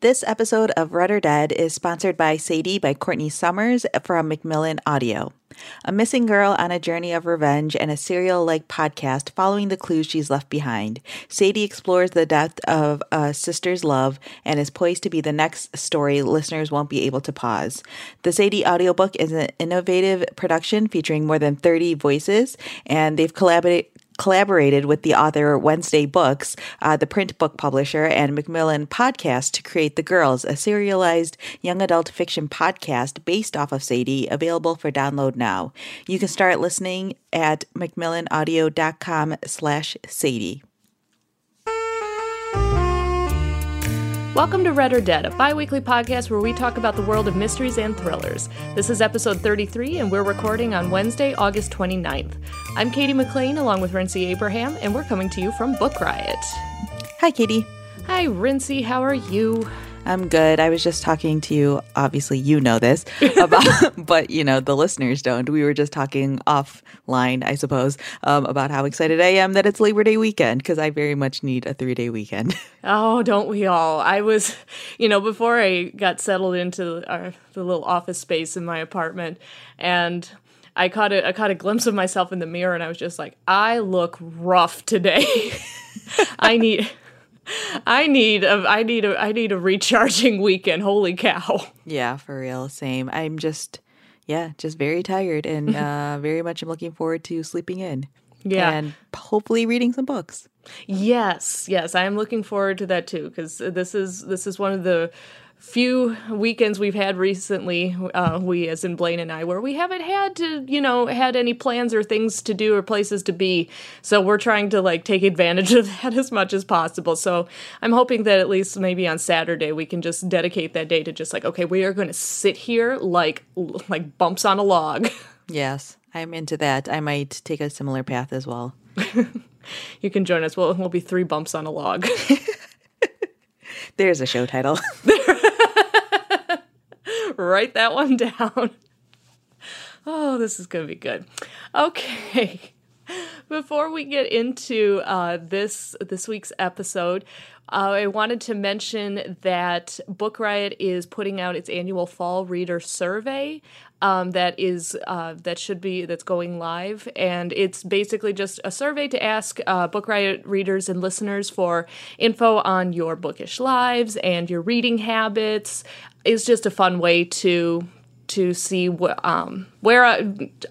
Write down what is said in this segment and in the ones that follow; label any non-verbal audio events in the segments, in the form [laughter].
This episode of Read or Dead is sponsored by Sadie by Courtney Summers from Macmillan Audio. A missing girl on a journey of revenge and a serial like podcast following the clues she's left behind. Sadie explores the depth of a sister's love and is poised to be the next story listeners won't be able to pause. The Sadie audiobook is an innovative production featuring more than 30 voices, and they've collaborated collaborated with the author Wednesday Books, uh, the print book publisher, and Macmillan Podcast to create The Girls, a serialized young adult fiction podcast based off of Sadie, available for download now. You can start listening at macmillanaudio.com slash Sadie. Welcome to Red or Dead, a bi weekly podcast where we talk about the world of mysteries and thrillers. This is episode 33, and we're recording on Wednesday, August 29th. I'm Katie McLean, along with Rincey Abraham, and we're coming to you from Book Riot. Hi, Katie. Hi, Rincey. how are you? I'm good. I was just talking to you. Obviously, you know this [laughs] about, but you know the listeners don't. We were just talking offline, I suppose, um, about how excited I am that it's Labor Day weekend because I very much need a three day weekend. [laughs] Oh, don't we all? I was, you know, before I got settled into our, the little office space in my apartment, and I caught a I caught a glimpse of myself in the mirror, and I was just like, I look rough today. [laughs] I need. I need a I need a I need a recharging [laughs] weekend. Holy cow. Yeah, for real. Same. I'm just yeah, just very tired and [laughs] uh very much I'm looking forward to sleeping in. Yeah. And hopefully reading some books. Yes, yes, I am looking forward to that too because this is this is one of the few weekends we've had recently, uh, we as in Blaine and I, where we haven't had to, you know, had any plans or things to do or places to be. So we're trying to like take advantage [laughs] of that as much as possible. So I'm hoping that at least maybe on Saturday we can just dedicate that day to just like, okay, we are going to sit here like like bumps on a log. [laughs] Yes, I'm into that. I might take a similar path as well. [laughs] [laughs] you can join us. We'll, we'll be three bumps on a log. [laughs] There's a show title. [laughs] Write that one down. Oh, this is going to be good. Okay. Before we get into uh, this this week's episode, uh, I wanted to mention that Book Riot is putting out its annual fall reader survey. Um, that is uh, that should be that's going live, and it's basically just a survey to ask uh, Book Riot readers and listeners for info on your bookish lives and your reading habits. It's just a fun way to to see um, where uh,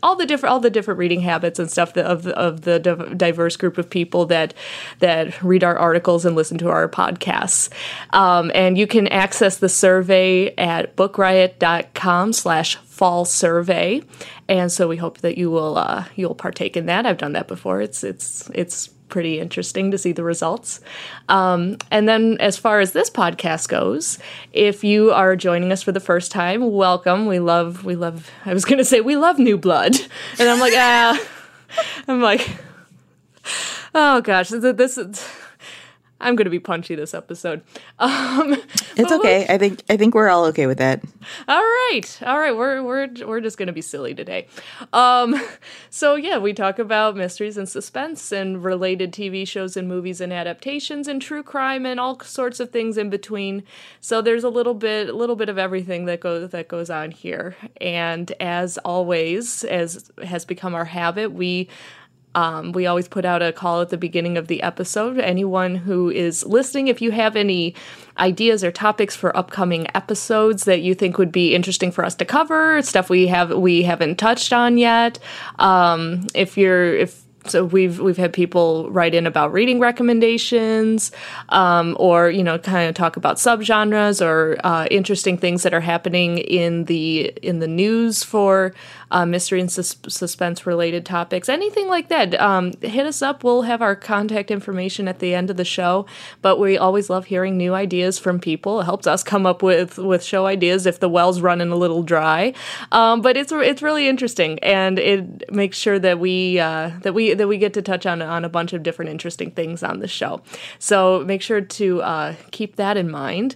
all the different all the different reading habits and stuff that, of of the div- diverse group of people that that read our articles and listen to our podcasts. Um, and you can access the survey at bookriot.com slash fall survey. And so we hope that you will uh, you'll partake in that. I've done that before. It's it's it's pretty interesting to see the results. Um, and then, as far as this podcast goes, if you are joining us for the first time, welcome. We love, we love. I was going to say we love new blood, and I'm like, ah, [laughs] I'm like, oh gosh, this is. I'm going to be punchy this episode. [laughs] Um, It's okay. I think I think we're all okay with that. all right, all right. We're we're we're just gonna be silly today. Um, [laughs] so yeah, we talk about mysteries and suspense and related TV shows and movies and adaptations and true crime and all sorts of things in between. So there's a little bit a little bit of everything that goes that goes on here. And as always, as has become our habit, we um, we always put out a call at the beginning of the episode. Anyone who is listening, if you have any ideas or topics for upcoming episodes that you think would be interesting for us to cover, stuff we have we haven't touched on yet, um, if you're if so we've we've had people write in about reading recommendations, um, or you know, kind of talk about subgenres or uh, interesting things that are happening in the in the news for uh, mystery and sus- suspense related topics. Anything like that, um, hit us up. We'll have our contact information at the end of the show. But we always love hearing new ideas from people. It helps us come up with with show ideas if the well's running a little dry. Um, but it's it's really interesting, and it makes sure that we uh, that we that we get to touch on on a bunch of different interesting things on the show. So make sure to uh, keep that in mind.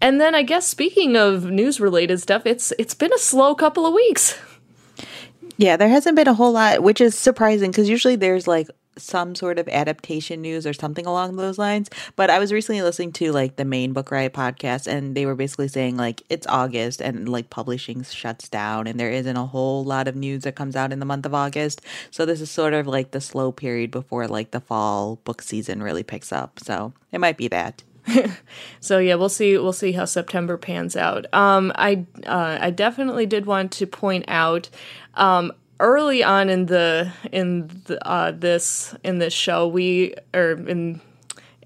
And then I guess speaking of news related stuff, it's it's been a slow couple of weeks. Yeah, there hasn't been a whole lot, which is surprising because usually there's like some sort of adaptation news or something along those lines. But I was recently listening to like the main Book Riot podcast, and they were basically saying like it's August and like publishing shuts down, and there isn't a whole lot of news that comes out in the month of August. So this is sort of like the slow period before like the fall book season really picks up. So it might be that. [laughs] so yeah, we'll see. We'll see how September pans out. Um, I uh, I definitely did want to point out. Um, early on in the in the, uh, this in this show, we or in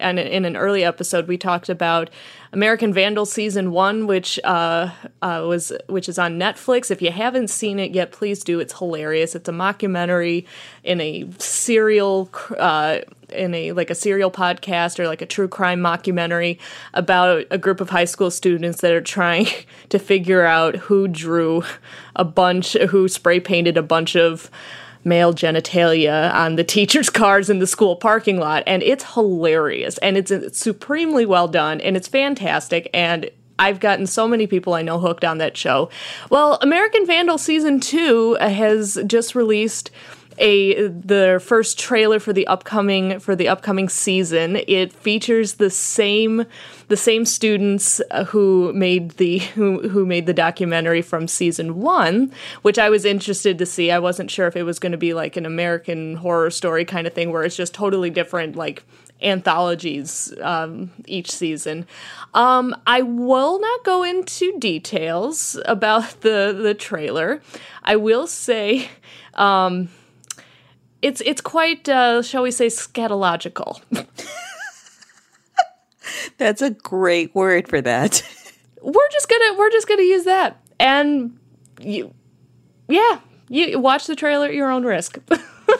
and in an early episode, we talked about American Vandal season one, which uh, uh, was which is on Netflix. If you haven't seen it yet, please do. It's hilarious. It's a mockumentary in a serial uh, in a like a serial podcast or like a true crime mockumentary about a group of high school students that are trying [laughs] to figure out who drew a bunch, who spray painted a bunch of male genitalia on the teachers' [laughs] cars in the school parking lot. And it's hilarious and it's, it's supremely well done and it's fantastic. And I've gotten so many people I know hooked on that show. Well, American Vandal season two has just released a the first trailer for the upcoming for the upcoming season. It features the same the same students uh, who made the who, who made the documentary from season 1, which I was interested to see. I wasn't sure if it was going to be like an American horror story kind of thing where it's just totally different like anthologies um, each season. Um, I will not go into details about the the trailer. I will say um, it's it's quite uh, shall we say scatological. [laughs] That's a great word for that. [laughs] we're just gonna we're just gonna use that, and you, yeah, you watch the trailer at your own risk.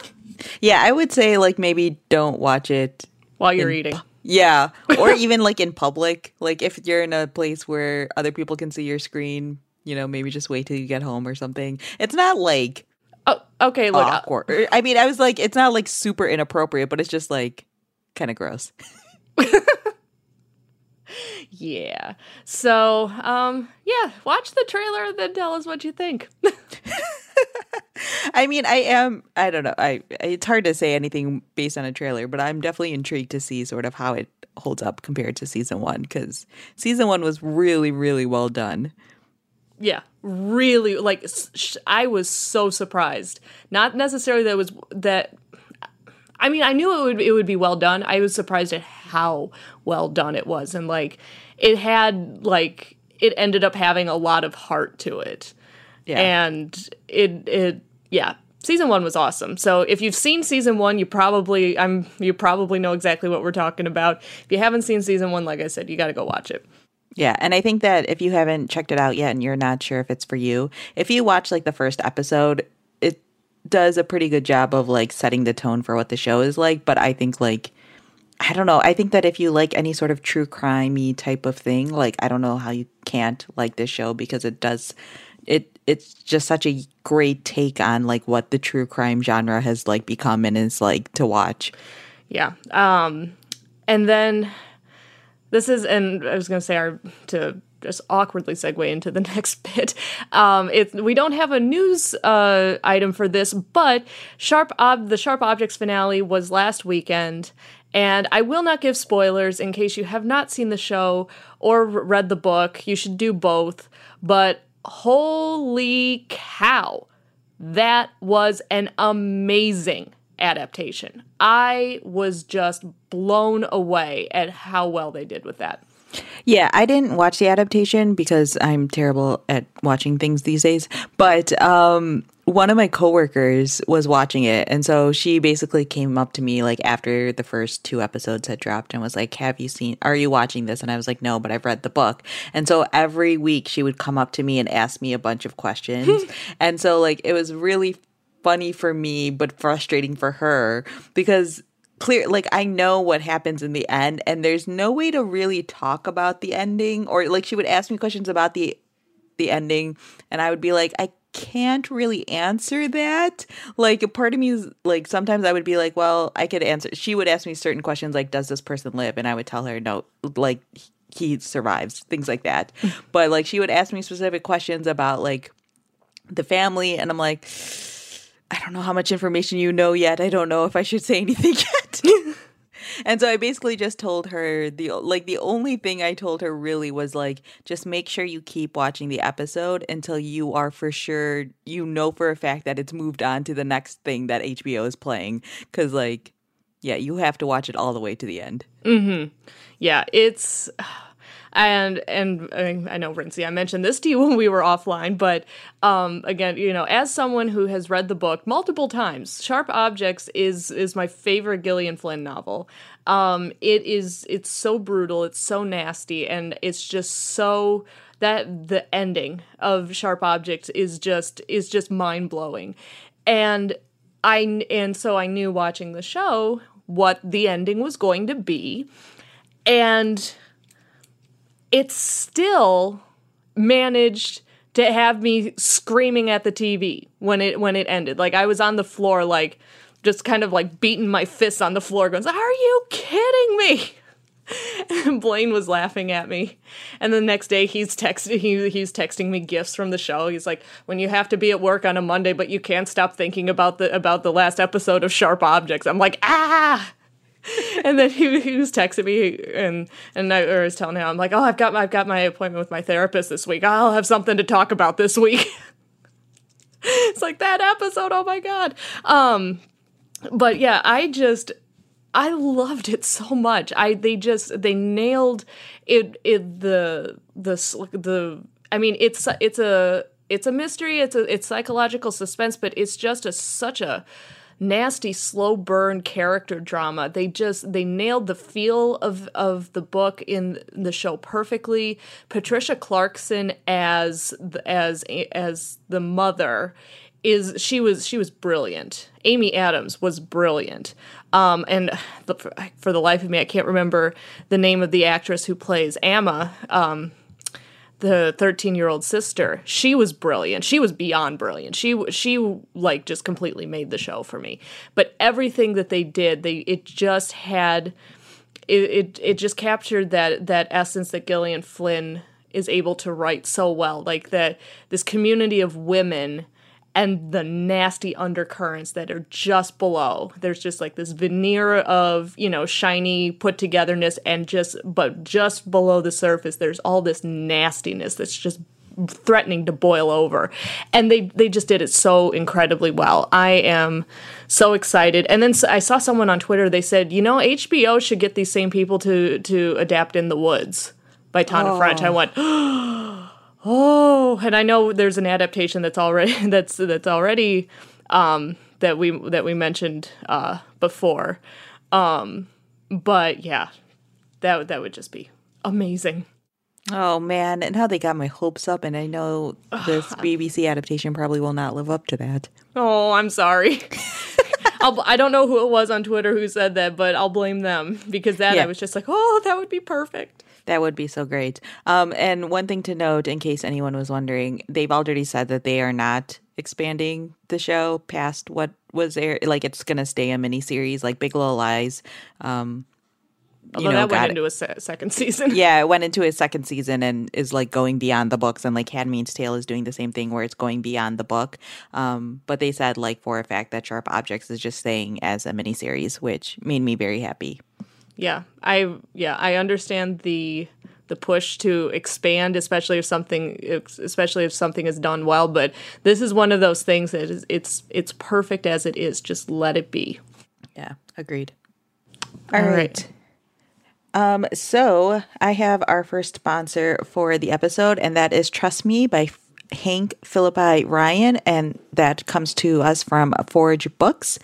[laughs] yeah, I would say like maybe don't watch it while you're in, eating. Yeah, or even like in public. Like if you're in a place where other people can see your screen, you know, maybe just wait till you get home or something. It's not like okay, look, awkward. I mean, I was like, it's not like super inappropriate, but it's just like kind of gross. [laughs] yeah. So, um, yeah, watch the trailer then tell us what you think. [laughs] I mean, I am I don't know. I it's hard to say anything based on a trailer, but I'm definitely intrigued to see sort of how it holds up compared to season 1 cuz season 1 was really really well done. Yeah, really like I was so surprised. Not necessarily that it was that I mean, I knew it would it would be well done. I was surprised at how well done it was and like it had like it ended up having a lot of heart to it. Yeah. And it it yeah, season 1 was awesome. So if you've seen season 1, you probably I'm you probably know exactly what we're talking about. If you haven't seen season 1, like I said, you got to go watch it. Yeah, and I think that if you haven't checked it out yet and you're not sure if it's for you, if you watch like the first episode, it does a pretty good job of like setting the tone for what the show is like, but I think like I don't know. I think that if you like any sort of true crimey type of thing, like I don't know how you can't like this show because it does it it's just such a great take on like what the true crime genre has like become and is like to watch. Yeah. Um and then this is and I was going to say our to just awkwardly segue into the [laughs] next bit. Um, it, we don't have a news uh, item for this, but Sharp Ob- the Sharp Objects finale was last weekend, and I will not give spoilers in case you have not seen the show or read the book. You should do both. But holy cow, that was an amazing adaptation. I was just blown away at how well they did with that. Yeah, I didn't watch the adaptation because I'm terrible at watching things these days. But um, one of my coworkers was watching it, and so she basically came up to me like after the first two episodes had dropped and was like, "Have you seen? Are you watching this?" And I was like, "No, but I've read the book." And so every week she would come up to me and ask me a bunch of questions, [laughs] and so like it was really funny for me but frustrating for her because clear like I know what happens in the end and there's no way to really talk about the ending or like she would ask me questions about the the ending and I would be like I can't really answer that. Like a part of me is like sometimes I would be like, well, I could answer. She would ask me certain questions like does this person live and I would tell her no, like he survives, things like that. [laughs] but like she would ask me specific questions about like the family and I'm like I don't know how much information you know yet. I don't know if I should say anything [laughs] yet. [laughs] and so I basically just told her the like the only thing I told her really was like just make sure you keep watching the episode until you are for sure you know for a fact that it's moved on to the next thing that HBO is playing cuz like yeah, you have to watch it all the way to the end. Mhm. Yeah, it's and and I know Rincey, I mentioned this to you [laughs] when we were offline, but um, again, you know, as someone who has read the book multiple times, Sharp Objects is is my favorite Gillian Flynn novel. Um, it is it's so brutal, it's so nasty, and it's just so that the ending of Sharp Objects is just is just mind blowing, and I and so I knew watching the show what the ending was going to be, and it still managed to have me screaming at the TV when it when it ended. Like I was on the floor like just kind of like beating my fists on the floor going, "Are you kidding me?" And [laughs] Blaine was laughing at me. And the next day he's texting he, he's texting me gifts from the show. He's like, "When you have to be at work on a Monday but you can't stop thinking about the about the last episode of Sharp Objects." I'm like, "Ah!" [laughs] and then he, he was texting me and and I, was telling him I'm like, oh, I've got my, I've got my appointment with my therapist this week. I'll have something to talk about this week. [laughs] it's like that episode. Oh my god. Um, but yeah, I just I loved it so much. I they just they nailed it. It the the the. I mean, it's it's a it's a mystery. It's a it's psychological suspense, but it's just a such a nasty slow burn character drama. They just they nailed the feel of of the book in the show perfectly. Patricia clarkson as as as the mother is she was she was brilliant. Amy adams was brilliant. Um, and for the life of me i can't remember the name of the actress who plays amma um, the 13 year old sister she was brilliant. She was beyond brilliant. She she like just completely made the show for me. But everything that they did they it just had it it, it just captured that that essence that gillian flynn is able to write so well. Like that this community of women and the nasty undercurrents that are just below. There's just like this veneer of, you know, shiny put togetherness and just but just below the surface there's all this nastiness that's just threatening to boil over. And they they just did it so incredibly well. I am so excited. And then I saw someone on Twitter they said, "You know, HBO should get these same people to to adapt In the Woods." by Tana oh. French. I oh. went, [gasps] oh, oh, and I know there's an adaptation that's already [laughs] that's that's already um, that we that we mentioned uh, before, um, but yeah, that that would just be amazing. Oh man, and how they got my hopes up, and I know [sighs] this BBC adaptation probably will not live up to that. Oh, I'm sorry. [laughs] I'll, I don't know who it was on Twitter who said that, but I'll blame them because that yeah. I was just like, oh, that would be perfect. That would be so great. Um, and one thing to note, in case anyone was wondering, they've already said that they are not expanding the show past what was there. Like it's going to stay a mini series, like Big Little Lies. Um, Although you know, that went into a se- second season. yeah, it went into a second season and is like going beyond the books. And like Handmaid's Tale is doing the same thing where it's going beyond the book. Um, but they said like for a fact that Sharp Objects is just staying as a miniseries, which made me very happy yeah i yeah i understand the the push to expand especially if something especially if something is done well but this is one of those things that is it's it's perfect as it is just let it be yeah agreed all, all right. right. Um, so I have our first sponsor for the episode, and that is Trust Me by Hank Phillippi Ryan, and that comes to us from Forge Books.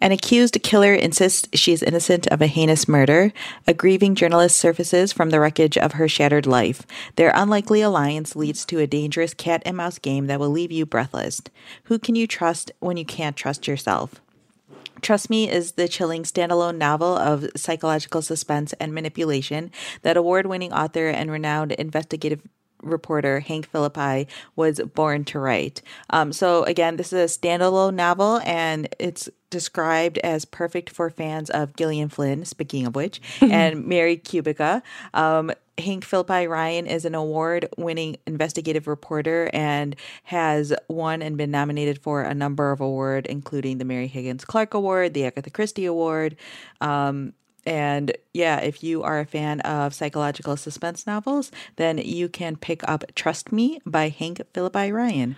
An accused killer insists she is innocent of a heinous murder. A grieving journalist surfaces from the wreckage of her shattered life. Their unlikely alliance leads to a dangerous cat and mouse game that will leave you breathless. Who can you trust when you can't trust yourself? Trust Me is the chilling standalone novel of psychological suspense and manipulation that award winning author and renowned investigative reporter Hank Phillippi was born to write. Um, so again, this is a standalone novel, and it's described as perfect for fans of Gillian Flynn, speaking of which, [laughs] and Mary Kubica. Um, Hank Phillippi Ryan is an award winning investigative reporter and has won and been nominated for a number of awards, including the Mary Higgins Clark Award, the Agatha Christie Award. Um, and yeah, if you are a fan of psychological suspense novels, then you can pick up Trust Me by Hank Phillippi Ryan.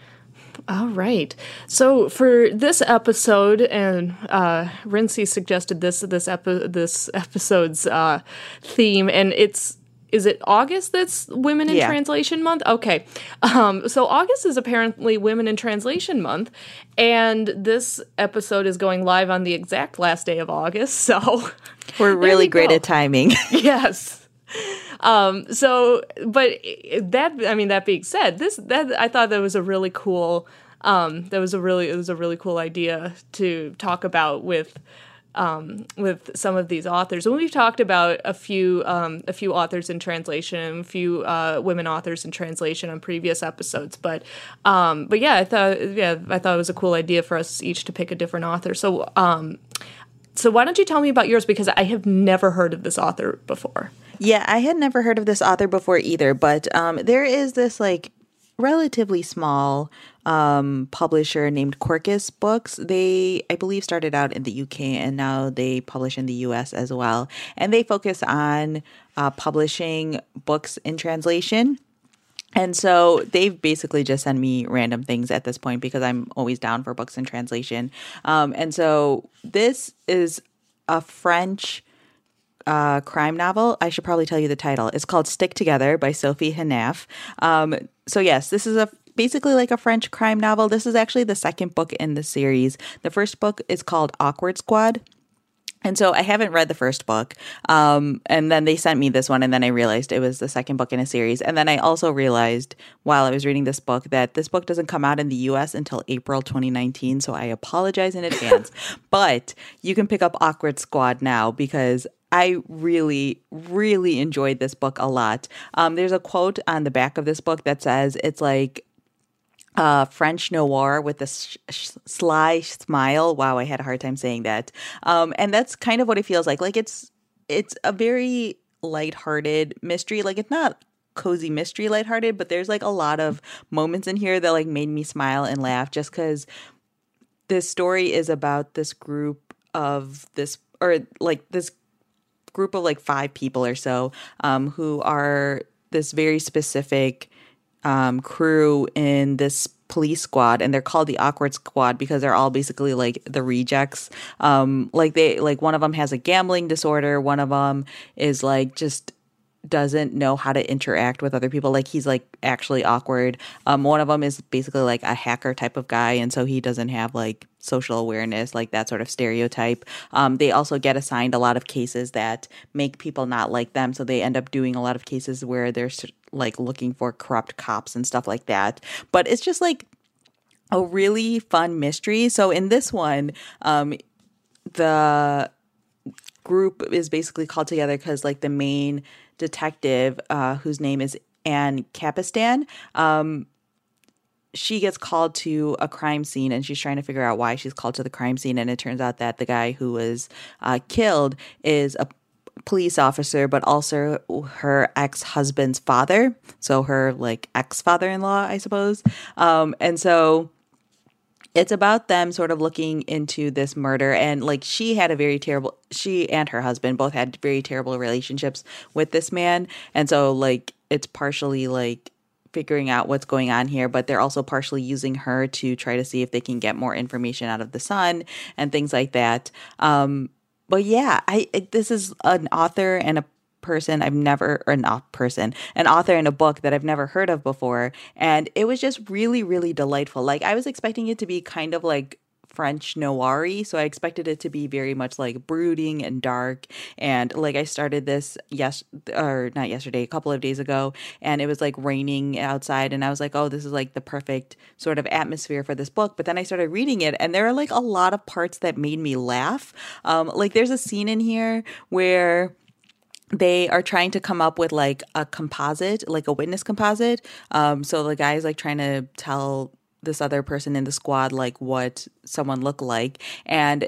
All right. So for this episode, and uh, Rincey suggested this this epi- this episode's uh, theme, and it's is it August that's Women in Yeah. Translation Month? Okay. Um, so August is apparently Women in Translation Month, and this episode is going live on the exact last day of August. [laughs] So We're really great go. at timing. [laughs] yes. Um, so, but that, I mean, that being said, this, that, I thought that was a really cool, um, that was a really, it was a really cool idea to talk about with, um, with some of these authors. And we've talked about a few, um, a few authors in translation, a few, uh, women authors in translation on previous episodes. But, um, but yeah, I thought, yeah, I thought it was a cool idea for us each to pick a different author. So, um, so why don't you tell me about yours because I have never heard of this author before. Yeah, I had never heard of this author before either, but um, there is this like relatively small um, publisher named Quercus Books. They, I believe, started out in the UK and now they publish in the US as well. And they focus on uh, publishing books in translation. And so they've basically just sent me random things at this point because I'm always down for books in translation. Um, and so this is a French uh, crime novel. I should probably tell you the title. It's called Stick Together by Sophie Hénaff. Um, so yes, this is a basically like a French crime novel. This is actually the second book in the series. The first book is called Awkward Squad. And so I haven't read the first book. Um, and then they sent me this one, and then I realized it was the second book in a series. And then I also realized while I was reading this book that this book doesn't come out in the US until April 2019. So I apologize in advance. [laughs] but you can pick up Awkward Squad now because I really, really enjoyed this book a lot. Um, there's a quote on the back of this book that says it's like uh, French noir with a sh- sh- sly smile. Wow, I had a hard time saying that. Um, and that's kind of what it feels like. Like it's it's a very lighthearted mystery. Like it's not cozy mystery lighthearted, but there's like a lot of moments in here that like made me smile and laugh just because this story is about this group of this or like this group of like five people or so um, who are this very specific um, crew in this police squad and they're called the awkward squad because they're all basically like the rejects. Um like they like one of them has a gambling disorder one of them is like just doesn't know how to interact with other people. Like he's like actually awkward. Um one of them is basically like a hacker type of guy and so he doesn't have like social awareness like that sort of stereotype. Um they also get assigned a lot of cases that make people not like them. So they end up doing a lot of cases where they're like looking for corrupt cops and stuff like that. But it's just like a really fun mystery. So in this one um the group is basically called together because like the main detective uh, whose name is anne Capestan um, she gets called to a crime scene and she's trying to figure out why she's called to the crime scene. And it turns out that the guy who was uh, killed is a police officer but also her ex-husband's father. So her like ex-father-in-law i suppose. Um, and so it's about them sort of looking into this murder. And like she had a very terrible she and her husband both had very terrible relationships with this man. And so like it's partially like figuring out what's going on here but they're also partially using her to try to see if they can get more information out of the sun and things like that um but yeah i it, this is an author and a person I've never, or not person, an author in a book that I've never heard of before. And it was just really, really delightful. Like I was expecting it to be kind of like French noir so I expected it to be very much like brooding and dark. And like I started this yes or not yesterday, a couple of days ago, and it was like raining outside, and I was like, oh, this is like the perfect sort of atmosphere for this book. But then I started reading it, and there are like a lot of parts that made me laugh. Um, like there's a scene in here where they are trying to come up with like a composite, like a witness composite. Um, so the guy's like trying to tell this other person in the squad like what someone looked like. And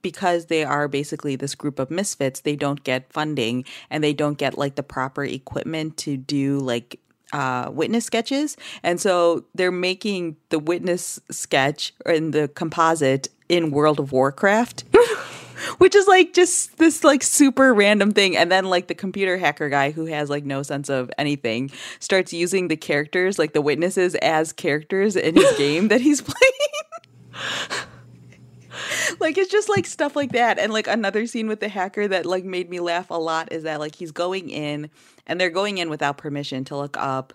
because they are basically this group of misfits they don't get funding and they don't get like the proper equipment to do like uh, witness sketches. And so they're making the witness sketch in the composite in world of warcraft [laughs] [laughs] which is like just this like super random thing. And then like the computer hacker guy who has like no sense of anything starts using the characters like the witnesses as characters in his [laughs] game that he's playing. [laughs] Like it's just like stuff like that. And like another scene with the hacker that like made me laugh a lot is that like he's going in and they're going in without permission to look up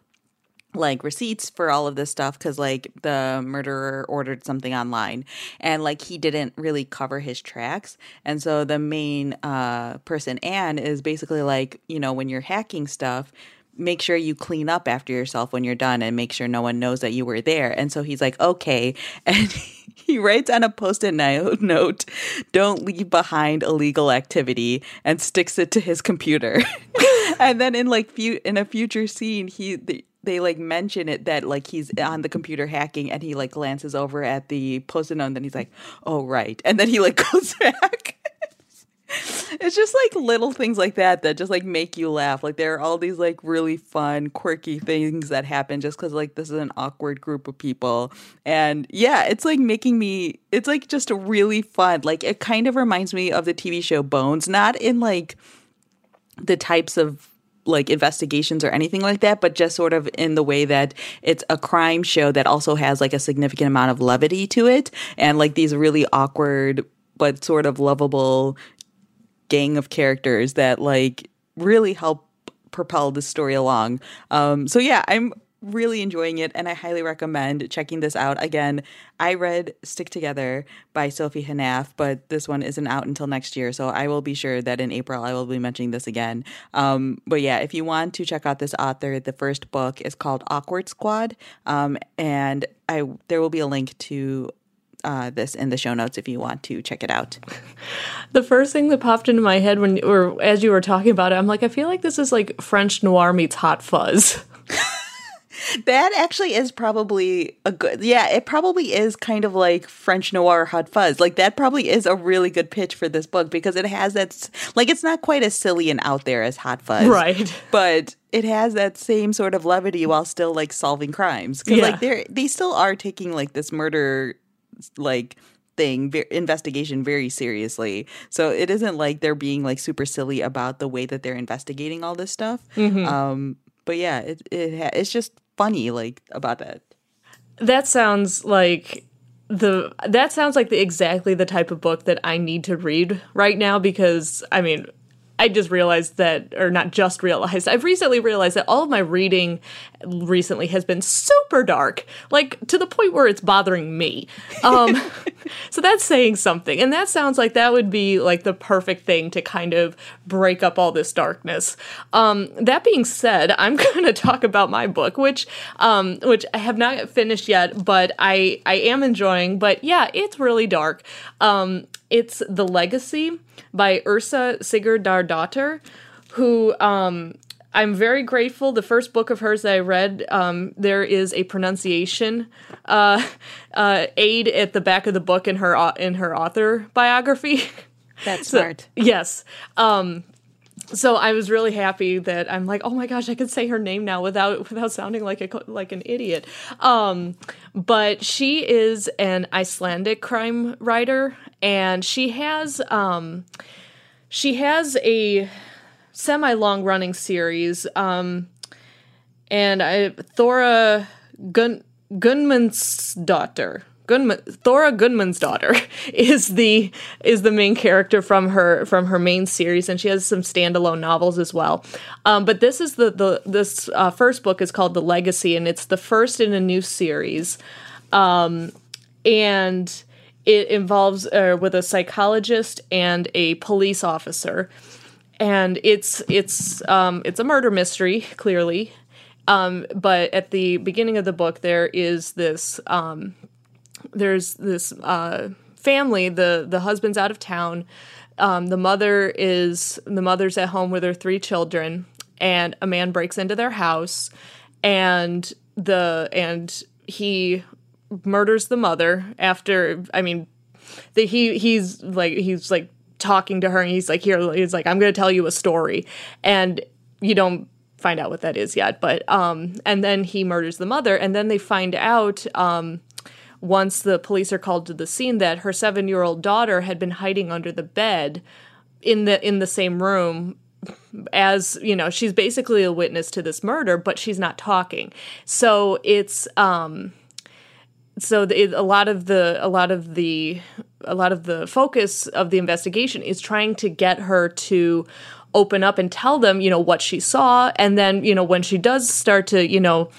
like receipts for all of this stuff because like the murderer ordered something online and like he didn't really cover his tracks and so the main uh person anne is basically like you know when you're hacking stuff make sure you clean up after yourself when you're done and make sure no one knows that you were there and so he's like okay [laughs] and he writes on a post-it note don't leave behind illegal activity and sticks it to his computer. [laughs] And then in like few in a future scene he the, they like mention it that like he's on the computer hacking and he like glances over at the post-it note and then he's like, oh right. And then he like [laughs] goes back. it's just like little things like that that just like make you laugh. Like there are all these like really fun, quirky things that happen just because like this is an awkward group of people. And yeah, it's like making me it's like just really fun. Like it kind of reminds me of the TV show Bones, not in like the types of like investigations or anything like that, but just sort of in the way that it's a crime show that also has like a significant amount of levity to it and like these really awkward but sort of lovable gang of characters that like really help propel the story along. Um, so yeah, I'm really enjoying it and I highly recommend checking this out. Again, I read Stick Together by Sophie Hénaff, but this one isn't out until next year. So I will be sure that in April I will be mentioning this again. Um, but yeah, if you want to check out this author, the first book is called Awkward Squad. Um, and I there will be a link to uh, this in the show notes if you want to check it out. [laughs] The first thing that popped into my head when, or as you were talking about it, I'm like, I feel like this is like French noir meets Hot Fuzz. [laughs] that actually is probably a good yeah it probably is kind of like french noir hot fuzz. Like that probably is a really good pitch for this book because it has that like it's not quite as silly and out there as hot fuzz. Right. [laughs] But it has that same sort of levity while still like solving crimes. Because Yeah. like they're they still are taking like this murder like thing ve- investigation very seriously. So it isn't like they're being like super silly about the way that they're investigating all this stuff. Um but yeah it, it it's just funny like about that. That sounds like the that sounds like the exactly the type of book that I need to read right now because I mean I just realized that or not just realized I've recently realized that all of my reading recently has been super dark like to the point where it's bothering me. Um [laughs] so that's saying something and that sounds like that would be like the perfect thing to kind of break up all this darkness. Um that being said i'm [laughs] going to talk about my book which um which i have not finished yet but i i am enjoying but yeah it's really dark. Um it's the legacy by Yrsa sigurdardottir who um I'm very grateful. The first book of hers that I read, um, there is a pronunciation uh, uh, aid at the back of the book in her in her author biography. that's [laughs] So- smart yes. Um, so I was really happy that I'm like, oh my gosh, I can say her name now without without sounding like a like an idiot. Um, but she is an Icelandic crime writer, and she has um, she has a semi long running series. Um, and I Thora Gun Gudmundsdottir. Gunman, Thora Gudmundsdottir [laughs] is the is the main character from her from her main series, and she has some standalone novels as well. Um, but this is the the this uh, first book is called The Legacy, and it's the first in a new series, um, and it involves uh, with a psychologist and a police officer, and it's it's um, it's a murder mystery clearly, um, but at the beginning of the book there is this um, there's this uh, family the the husband's out of town. Um, the mother is the mother's at home with her three children and a man breaks into their house and the and he murders the mother after I mean he he's like he's like talking to her and he's like here he's like I'm going to tell you a story and you don't find out what that is yet but um and then he murders the mother and then they find out um once the police are called to the scene that her 7-year-old daughter had been hiding under the bed in the in the same room as you know she's basically a witness to this murder but she's not talking. So it's um so the, a lot of the a lot of the a lot of the focus of the investigation is trying to get her to open up and tell them you know what she saw. And then you know when she does start to you know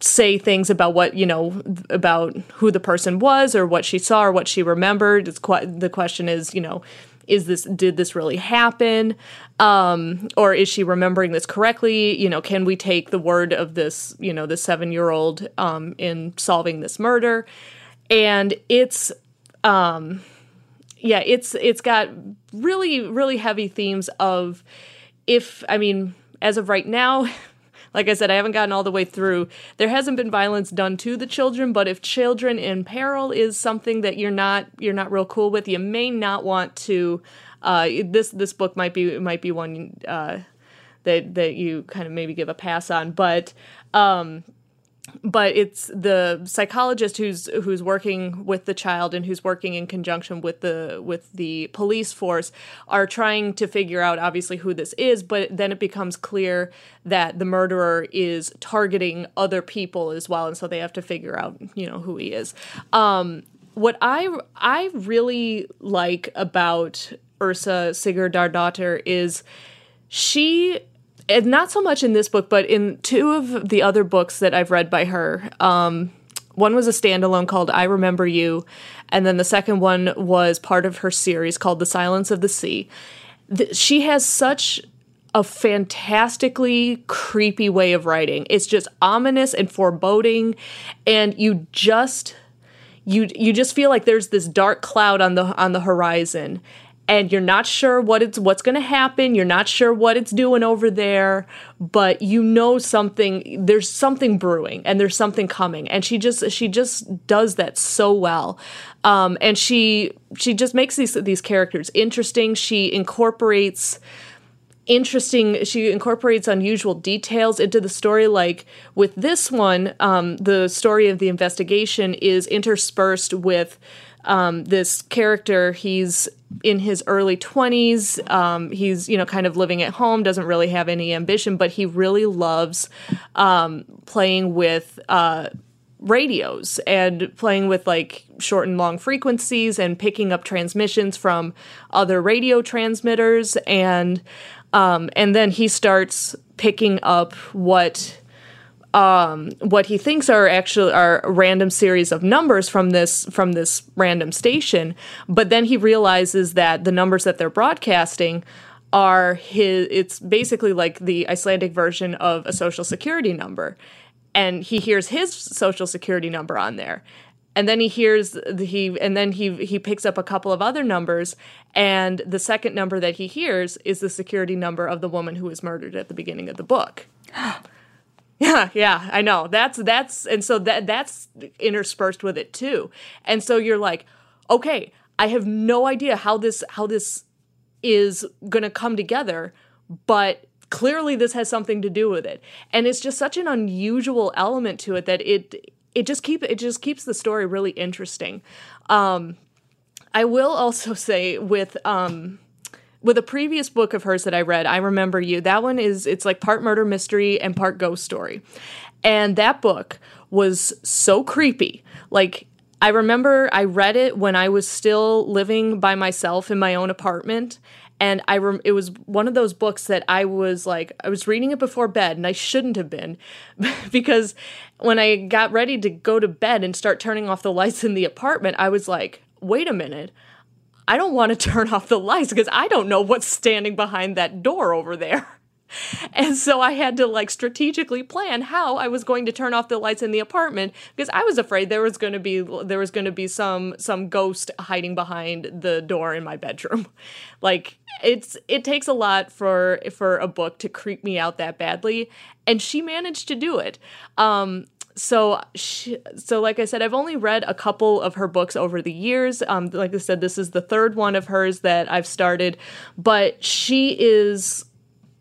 say things about what you know about who the person was or what she saw or what she remembered. It's the question is you know is this did this really happen? Um, or is she remembering this correctly? You know can we take the word of this you know the seven year old um, in solving this murder? And it's um, yeah it's it's got really really heavy themes of if i mean as of right now [laughs] like I said, I haven't gotten all the way through. There hasn't been violence done to the children, but if children in peril is something that you're not you're not real cool with, you may not want to. Uh, this this book might be might be one uh, that that you kind of maybe give a pass on, but. Um, but it's the psychologist who's who's working with the child and who's working in conjunction with the with the police force are trying to figure out obviously who this is but then it becomes clear that the murderer is targeting other people as well. And so they have to figure out you know who he is. Um, what i i really like about Yrsa Sigurdardóttir is she and not so much in this book, but in two of the other books that I've read by her. Um, one was a standalone called I Remember You, and then the second one was part of her series called The Silence of the Sea. She has such a fantastically creepy way of writing. It's just ominous and foreboding, and you just you you just feel like there's this dark cloud on the on the horizon and you're not sure what it's what's going to happen you're not sure what it's doing over there but you know something there's something brewing and there's something coming. And she just she just does that so well. Um, and she she just makes these these characters interesting. She incorporates interesting she incorporates unusual details into the story. Like with this one um, the story of the investigation is interspersed with um, this character he's in his early 20s um, he's you know kind of living at home doesn't really have any ambition but he really loves um, playing with uh, radios and playing with like short and long frequencies and picking up transmissions from other radio transmitters. And um, and then he starts picking up what um, what he thinks are actually are a random series of numbers from this from this random station, but then he realizes that the numbers that they're broadcasting are his. It's basically like the Icelandic version of a social security number, and he hears his social security number on there, and then he hears the, he and then he he picks up a couple of other numbers. And the second number that he hears is the security number of the woman who was murdered at the beginning of the book [gasps] [gasps] Yeah, yeah, I know. That's that's and so that that's interspersed with it too. And so you're like, okay, I have no idea how this how this is going to come together, but clearly this has something to do with it. And it's just such an unusual element to it that it it just keep it just keeps the story really interesting. Um I will also [laughs] say with um with a previous book of hers that I read, I remember you. That one is it's like part murder mystery and part ghost story. And that book was so creepy. Like I remember I read it when I was still living by myself in my own apartment and I rem- it was one of those books that I was like I was reading it before bed and I shouldn't have been [laughs] because when I got ready to go to bed and start turning off the lights in the apartment I was like wait a minute I don't want to turn off the lights because I don't know what's standing behind that door over there. [laughs] And so I had to like strategically plan how I was going to turn off the lights in the apartment because I was afraid there was going to be there was going to be some some ghost hiding behind the door in my bedroom. [laughs] Like it's it takes a lot for for a book to creep me out that badly and she managed to do it. Um so she, so like I said, I've only read a couple of her books over the years. Um, like I said, this is the third one of hers that I've started, but she is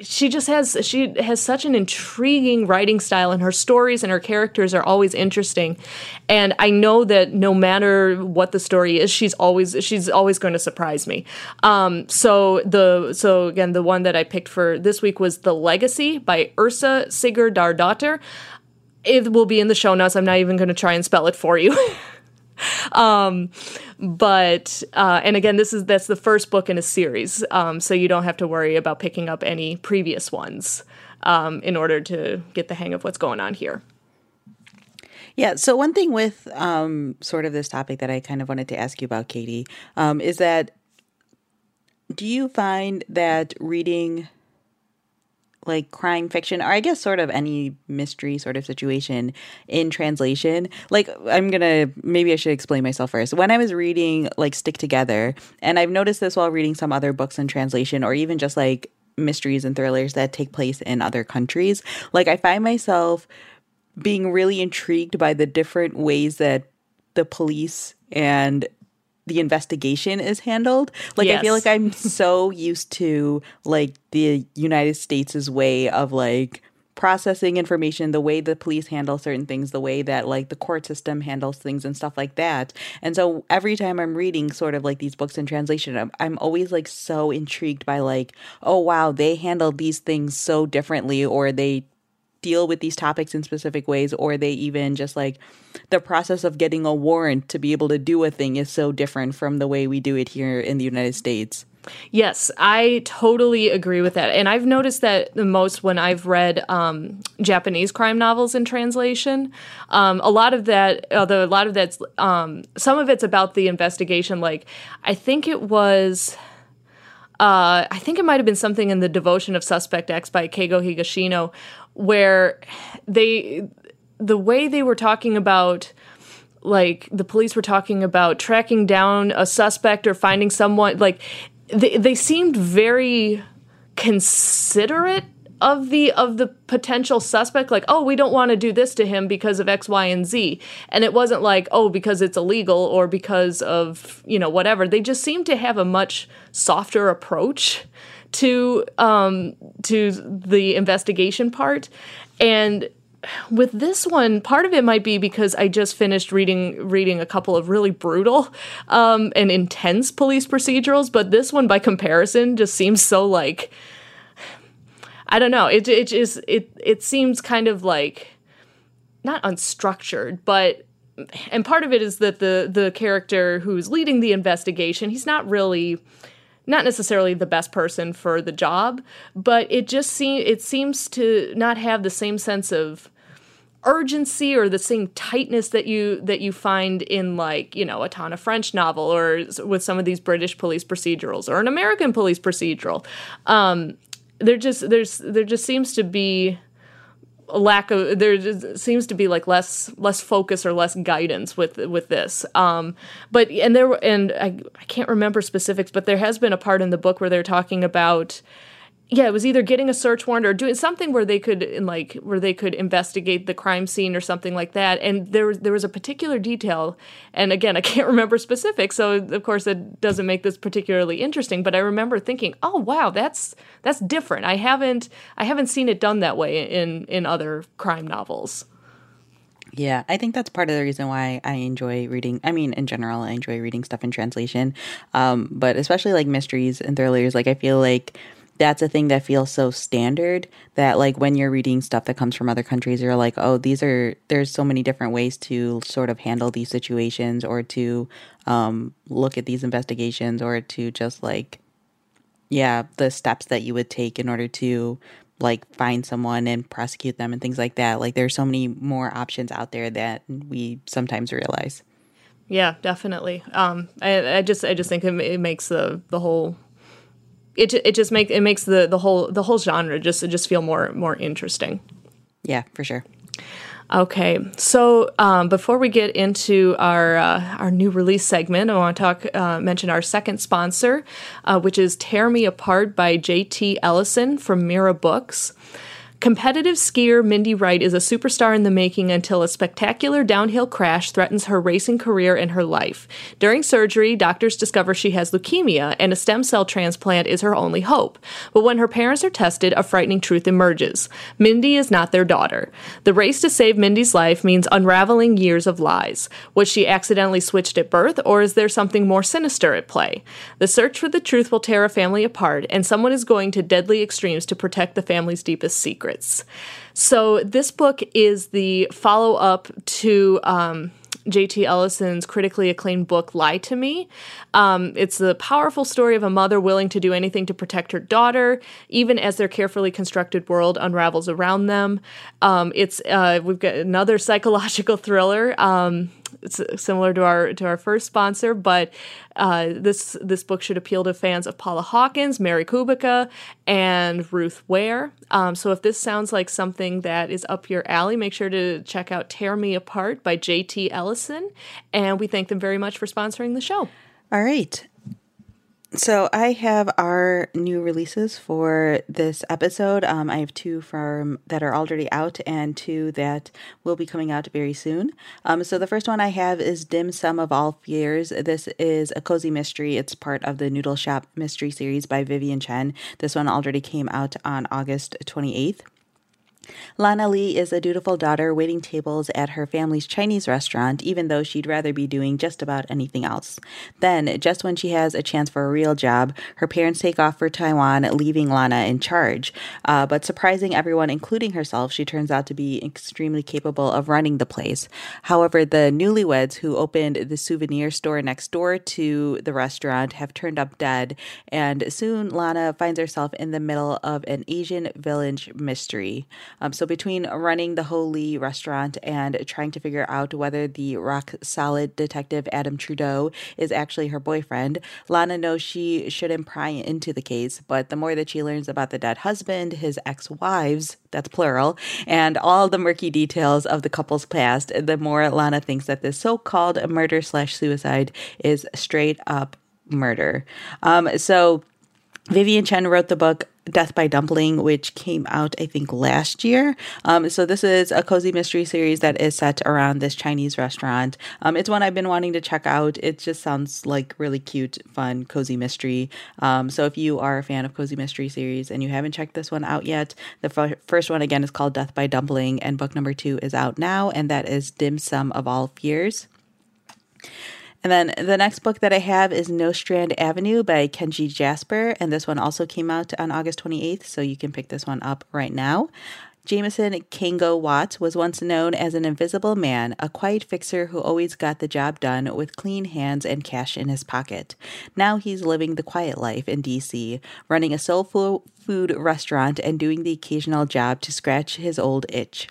she just has she has such an intriguing writing style and her stories and her characters are always interesting. And i know that no matter what the story is she's always she's always going to surprise me. Um, so the so again the one that i picked for this week was the legacy by Yrsa sigurdardottir it will be in the show notes i'm not even going to try and spell it for you [laughs] um, but uh, and again, this is that's the first book in a series, um, so you don't have to worry about picking up any previous ones um, in order to get the hang of what's going on here. Yeah. So one thing with um, sort of this topic that I kind of wanted to ask you about, Katie, um, is that do you find that reading like crime fiction or I guess sort of any mystery sort of situation in translation. Like I'm to maybe I should explain myself first. When I was reading like Stick Together, and I've noticed this while reading some other books in translation or even just like mysteries and thrillers that take place in other countries, like I find myself being really intrigued by the different ways that the police and the investigation is handled. Like yes. I feel like I'm so used to like the United States' way of like processing information, the way the police handle certain things, the way that like the court system handles things and stuff like that. And so every time I'm reading sort of like these books in translation, I'm, I'm always like so intrigued by like, oh wow, they handled these things so differently or they deal with these topics in specific ways or they even just like the process of getting a warrant to be able to do a thing is so different from the way we do it here in the United States. Yes, I totally agree with that. And I've noticed that the most when I've read um, Japanese crime novels in translation. Um, a lot of that, although a lot of that's, um, some of it's about the investigation. Like, I think it was. Uh, I think it might have been something in the Devotion of Suspect X by Keigo Higashino, where they the way they were talking about like the police were talking about tracking down a suspect or finding someone like they, they seemed very considerate of the of the potential suspect like oh we don't want to do this to him because of x y and z. And it wasn't like oh because it's illegal or because of you know whatever. They just seemed to have a much softer approach to um, to the investigation part, and with this one, part of it might be because I just finished reading reading a couple of really brutal um, and intense police procedurals, but this one, by comparison, just seems so like I don't know. It it just it it seems kind of like not unstructured, but and part of it is that the the character who's leading the investigation, he's not really not necessarily the best person for the job, but it just seems it seems to not have the same sense of urgency or the same tightness that you that you find in like you know a Tana French novel or with some of these British police procedurals or an American police procedural. Um, there just there's there just seems to be lack of there seems to be like less less focus or less guidance with with this. Um but and there and I, I can't remember specifics but there has been a part in the book where they're talking about yeah, it was either getting a search warrant or doing something where they could like where they could investigate the crime scene or something like that. And there was there was a particular detail, and again, I can't [laughs] remember specifics, so of course it doesn't make this particularly interesting. But I remember thinking, oh wow, that's that's different. I haven't I haven't seen it done that way in in other crime novels. Yeah, I think that's part of the reason why I enjoy reading. I mean, in general, I enjoy reading stuff in translation, um, but especially like mysteries and thrillers. Like I feel like that's a thing that feels so standard that like when you're reading stuff that comes from other countries you're like oh these are there's so many different ways to sort of handle these situations or to um, look at these investigations or to just like yeah the steps that you would take in order to like find someone and prosecute them and things like that. Like there's so many more options out there that we sometimes realize. Yeah definitely. Um i, I just i just think it, makes the the whole it it just makes it makes the the whole the whole genre just just feel more more interesting. Yeah, for sure. Okay, so um, before we get into our uh, our new release segment, I want to talk uh, mention our second sponsor, uh, which is "Tear Me Apart" by J.T. Ellison from Mira Books. Competitive skier Mindy Wright is a superstar in the making until a spectacular downhill crash threatens her racing career and her life. During surgery, doctors discover she has leukemia and a stem cell transplant is her only hope. But when her parents are tested, a frightening truth emerges. Mindy is not their daughter. The race to save Mindy's life means unraveling years of lies. Was she accidentally switched at birth, or is there something more sinister at play? The search for the truth will tear a family apart, and someone is going to deadly extremes to protect the family's deepest secrets secrets. So this book is the follow up to. Um, J.T. Ellison's critically acclaimed book, Lie to Me. Um, it's the powerful story of a mother willing to do anything to protect her daughter, even as their carefully constructed world unravels around them. Um, it's uh, we've got another [laughs] psychological thriller. Um, it's similar to our to our first sponsor, but uh, this this book should appeal to fans of Paula Hawkins, Mary Kubica, and Ruth Ware. Um, so if this sounds like something that is up your alley, make sure to check out "Tear Me Apart" by J.T. Ellison, and we thank them very much for sponsoring the show. All right. So I have our new releases for this episode. Um, I have two from that are already out and two that will be coming out very soon. Um, so the first one I have is Dim Sum of All Fears. This is a cozy mystery. It's part of the Noodle Shop mystery series by Vivien Chien. This one already came out on August 28th. Lana Lee is a dutiful daughter waiting tables at her family's Chinese restaurant, even though she'd rather be doing just about anything else. Then, just when she has a chance for a real job, her parents take off for Taiwan, leaving Lana in charge. Uh, but surprising everyone, including herself, she turns out to be extremely capable of running the place. However, the newlyweds who opened the souvenir store next door to the restaurant have turned up dead, and soon Lana finds herself in the middle of an Asian village mystery. Um, so between running the Ho-Lee restaurant and trying to figure out whether the rock solid detective Adam Trudeau is actually her boyfriend, Lana knows she shouldn't pry into the case. But the more that she learns about the dead husband, his ex wives, that's plural, and all the murky details of the couple's past, the more Lana thinks that this so called murder slash suicide is straight up murder. Um, so Vivien Chien wrote the book Death by Dumpling, which came out, I think, last year. Um, so, this is a cozy mystery series that is set around this Chinese restaurant. Um, it's one I've been wanting to check out. It just sounds like really cute, fun, cozy mystery. Um, so, if you are a fan of cozy mystery series and you haven't checked this one out yet, the f- first one again is called Death by Dumpling, and book number two is out now, and that is Dim Sum of All Fears. And then the next book that I have is Nostrand Avenue by Kenji Jasper. And this one also came out on August 28th, so you can pick this one up right now. Jameson Kango Watts was once known as an invisible man, a quiet fixer who always got the job done with clean hands and cash in his pocket. Now he's living the quiet life in DC, running a soul food restaurant and doing the occasional job to scratch his old itch.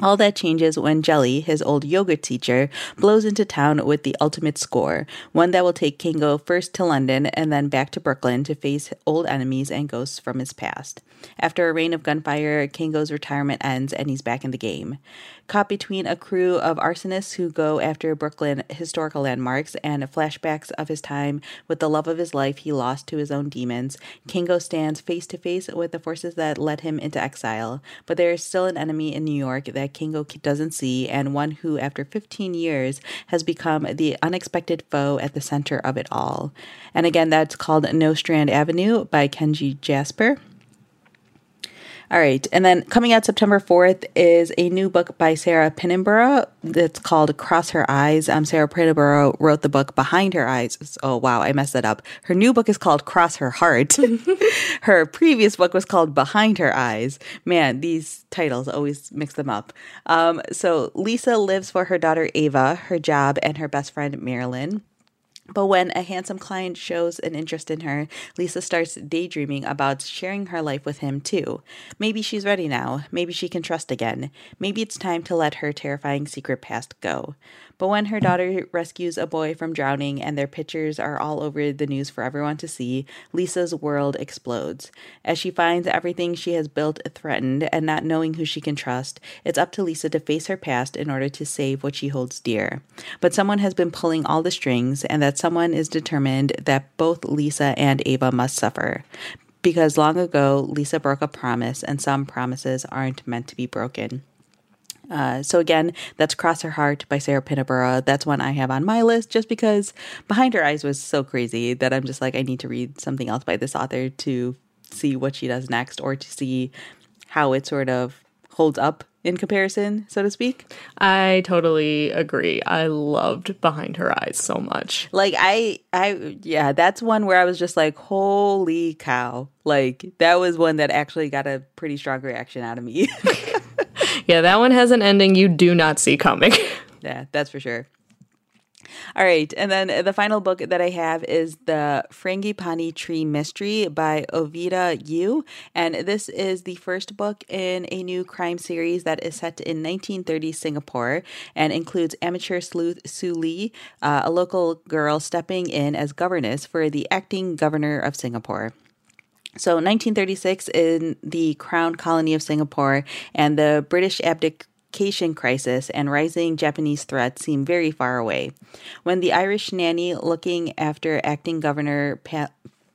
All that changes when Jelly, his old yoga teacher, blows into town with the ultimate score, one that will take Kango first to London and then back to Brooklyn to face old enemies and ghosts from his past. After a rain of gunfire, Kango's retirement ends and he's back in the game. Caught between a crew of arsonists who go after Brooklyn historical landmarks and flashbacks of his time with the love of his life he lost to his own demons, Kango stands face to face with the forces that led him into exile. But there is still an enemy in New York that Kango doesn't see, and one who, after 15 years, has become the unexpected foe at the center of it all. And again, that's called Nostrand Avenue by Kenji Jasper. All right. And then coming out September 4th is a new book by Sarah Pinborough that's called Cross Her Eyes. Um, Sarah Pinborough wrote the book Behind Her Eyes. Oh, wow. I messed that up. Her new book is called Cross Her Heart. [laughs] her previous book was called Behind Her Eyes. Man, these titles always mix them up. Um, so Lisa lives for her daughter Ava, her job, and her best friend Marilyn. But when a handsome client shows an interest in her, Lisa starts daydreaming about sharing her life with him too. Maybe she's ready now. Maybe she can trust again. Maybe it's time to let her terrifying secret past go. But when her daughter rescues a boy from drowning and their pictures are all over the news for everyone to see, Lisa's world explodes. As she finds everything she has built threatened and not knowing who she can trust, it's up to Lisa to face her past in order to save what she holds dear. But someone has been pulling all the strings, and that someone is determined that both Lisa and Ava must suffer because long ago Lisa broke a promise, and some promises aren't meant to be broken. Uh, so again, that's Cross Her Heart by Sarah Pinborough. That's one I have on my list just because Behind Her Eyes was so crazy that I'm just like, I need to read something else by this author to see what she does next or to see how it sort of holds up in comparison, so to speak. I totally agree. I loved Behind Her Eyes so much. Like I I yeah, that's one where I was just like, "Holy cow." Like that was one that actually got a pretty strong reaction out of me. [laughs] yeah, that one has an ending you do not see coming. [laughs] yeah, that's for sure. All right, and then the final book that I have is the Frangipani Tree Mystery by Ovidia Yu, and this is the first book in a new crime series that is set in 1930 Singapore and includes amateur sleuth Sue Lee, uh, a local girl stepping in as governess for the acting governor of Singapore. So, 1936 in the Crown Colony of Singapore, and the British abdic crisis and rising Japanese threats seem very far away. When the Irish nanny looking after acting Governor pa-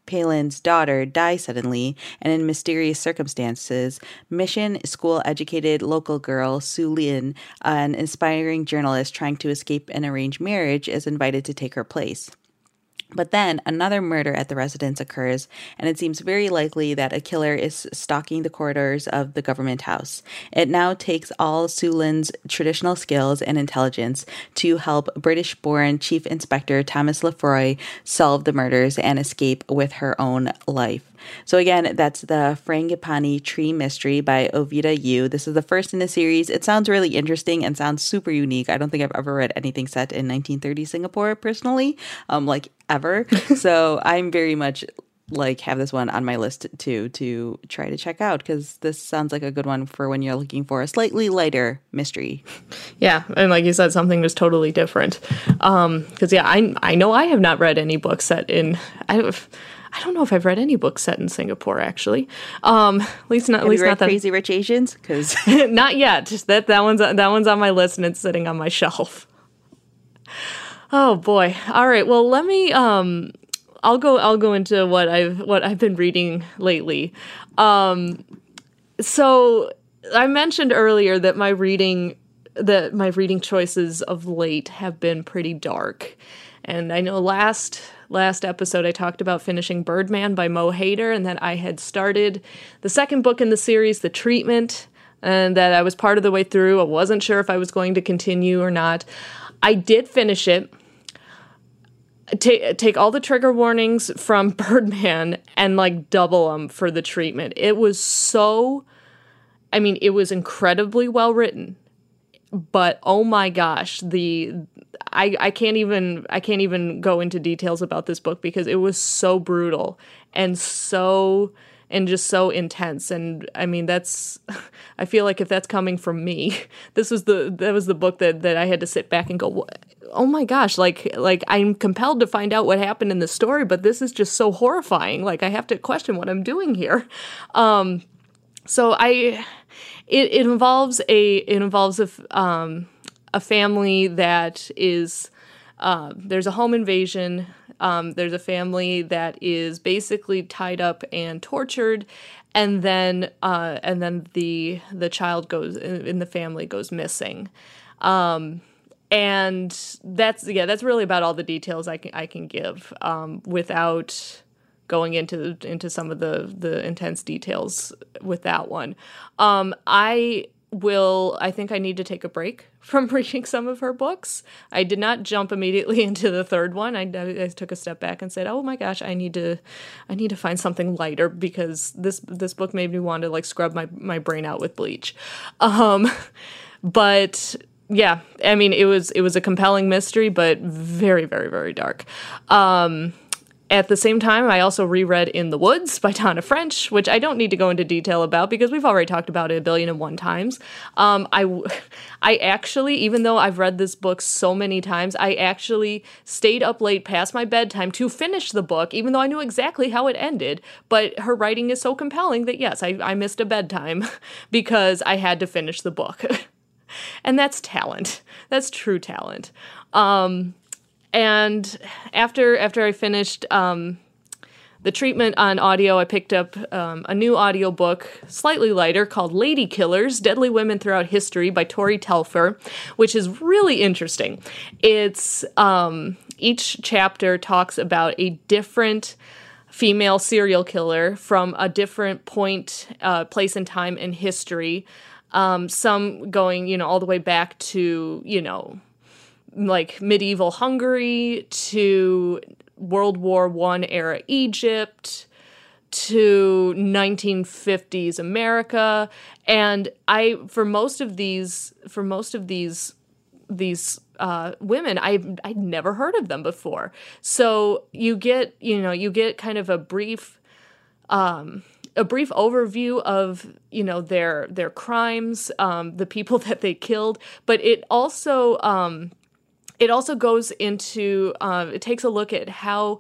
Palin's daughter dies suddenly and in mysterious circumstances, mission school educated local girl Su Lin, an inspiring journalist trying to escape an arranged marriage, is invited to take her place. But then another murder at the residence occurs, and it seems very likely that a killer is stalking the corridors of the government house. It now takes all Su Lin's traditional skills and intelligence to help British born Chief Inspector Thomas Le Froy solve the murders and escape with her own life. So again, that's the Frangipani Tree Mystery by Ovidia Yu. This is the first in the series. It sounds really interesting and sounds super unique. I don't think I've ever read anything set in 1930 Singapore personally, um, like ever. [laughs] so I'm very much like have this one on my list too to try to check out because this sounds like a good one for when you're looking for a slightly lighter mystery. Yeah, and like you said, something just totally different. Because um, yeah, I I know I have not read any books set in. I I don't know if I've read any books set in Singapore actually. Um, [laughs] at least not. Have at least not that Crazy Rich Asians because [laughs] [laughs] not yet. Just that that one's that one's on my list and it's sitting on my shelf. Oh boy. All right. Well, let me. Um, I'll go. I'll go into what I've what I've been reading lately. Um, so I mentioned earlier that my reading that my reading choices of late have been pretty dark. And I know last last episode I talked about finishing Birdman by Mo Hayder and that I had started the second book in the series, The Treatment, and that I was part of the way through. I wasn't sure if I was going to continue or not. I did finish it. Take take all the trigger warnings from [laughs] Birdman and like double them for the treatment. It was so I mean, it was incredibly well written but oh my gosh the I, I can't even I can't even go into details about this book because it was so brutal and so and just so intense. And I mean that's [laughs] I feel like if that's coming from me [laughs] this was the that was the book that that I had to sit back and go oh my gosh like like I'm compelled to find out what happened in the story but this is just so horrifying. Like I have to question what I'm doing here. Um so I it, it involves a it involves a um, a family that is uh, there's a home invasion. Um, there's a family that is basically tied up and tortured, and then uh, and then the the child goes in the family goes missing. Um, and that's yeah that's really about all the details I can I can give um, without going into into some of the the intense details with that one. Um, I will. I think I need to take a break [laughs] from reading some of her books. I did not jump immediately [laughs] into the third one. I, I, took a step back and said, "Oh my gosh, I need to, I need to find something lighter because this this book made me want to like scrub my my brain out with bleach." Um, [laughs] but yeah, I mean, it was it was a compelling mystery, but very very very dark. Um, at the same time, I also reread In the Woods by Tana French, which I don't need to go into detail about because we've already talked about it a billion and one times. Um, I, [laughs] I actually, even though I've read this book so many times, I actually stayed up late past my bedtime to finish the book, even though I knew exactly how it ended. But her writing is so compelling that yes, I, I missed a bedtime [laughs] because I had to finish the book. [laughs] and that's talent. That's true talent. Um, and after after I finished um, the treatment on audio, I picked up um, a new audiobook, slightly lighter, called Lady Killers Deadly Women Throughout History by Tori Telfer, which is really interesting. It's um, each chapter talks about a different female serial killer from a different point, uh, place, and time in history. Um, some going, you know, all the way back to, you know, like medieval Hungary to World War One era Egypt to 1950s America. And I for most of these for most of these these uh, women I've I'd never heard of them before. So you get you know you get kind of a brief um, a brief overview of you know their their crimes um, the people [laughs] that they killed. But it also um, it also goes into um, it takes a look at how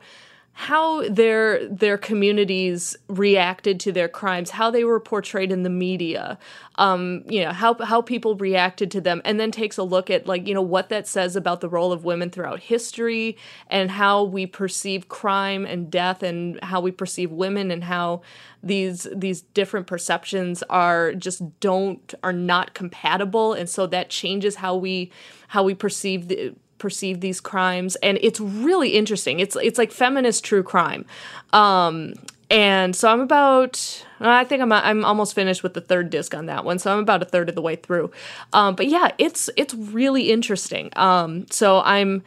how their their communities reacted to their crimes, how they were portrayed in the media, um, you know, how how people reacted to them, and then takes a look at like you know what that says about the role of women throughout history and how we perceive crime and death and how we perceive women and how these these different perceptions are just don't are not compatible, and so that changes how we how we perceive the perceive these crimes and it's really interesting. It's it's like feminist true crime. Um and so i'm about i think i'm i'm almost finished with the third disc on that one so i'm about a third of the way through. Um but yeah it's it's really interesting. Um so i'm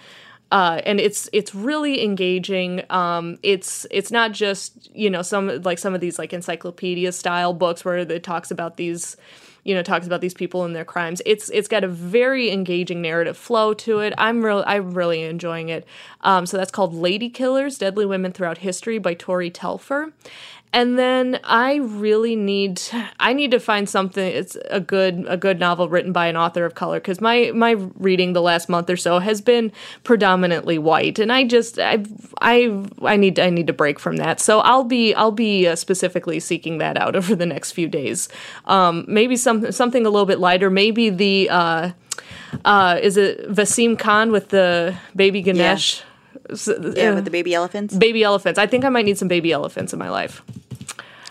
uh, and it's it's really engaging. Um, it's it's not just you know some like some of these like encyclopedia style books where it talks about these you know talks about these people and their crimes. It's it's got a very engaging narrative flow to it. I'm real I'm really enjoying it. Um, so that's called Lady Killers: Deadly Women Throughout History by Tori Telfer. And then I really need I need to find something it's a good a good novel written by an author of color because my my reading the last month or so has been predominantly white and I just I I I need I need to break from that. So I'll be I'll be uh, specifically seeking that out [laughs] over the next few days. Um, maybe some something a little bit lighter. Maybe the uh, uh, is it Vaseem Khan with the baby Ganesh? Yeah. Yeah, with the baby elephants. Baby elephants. I think I might need some baby elephants in my life.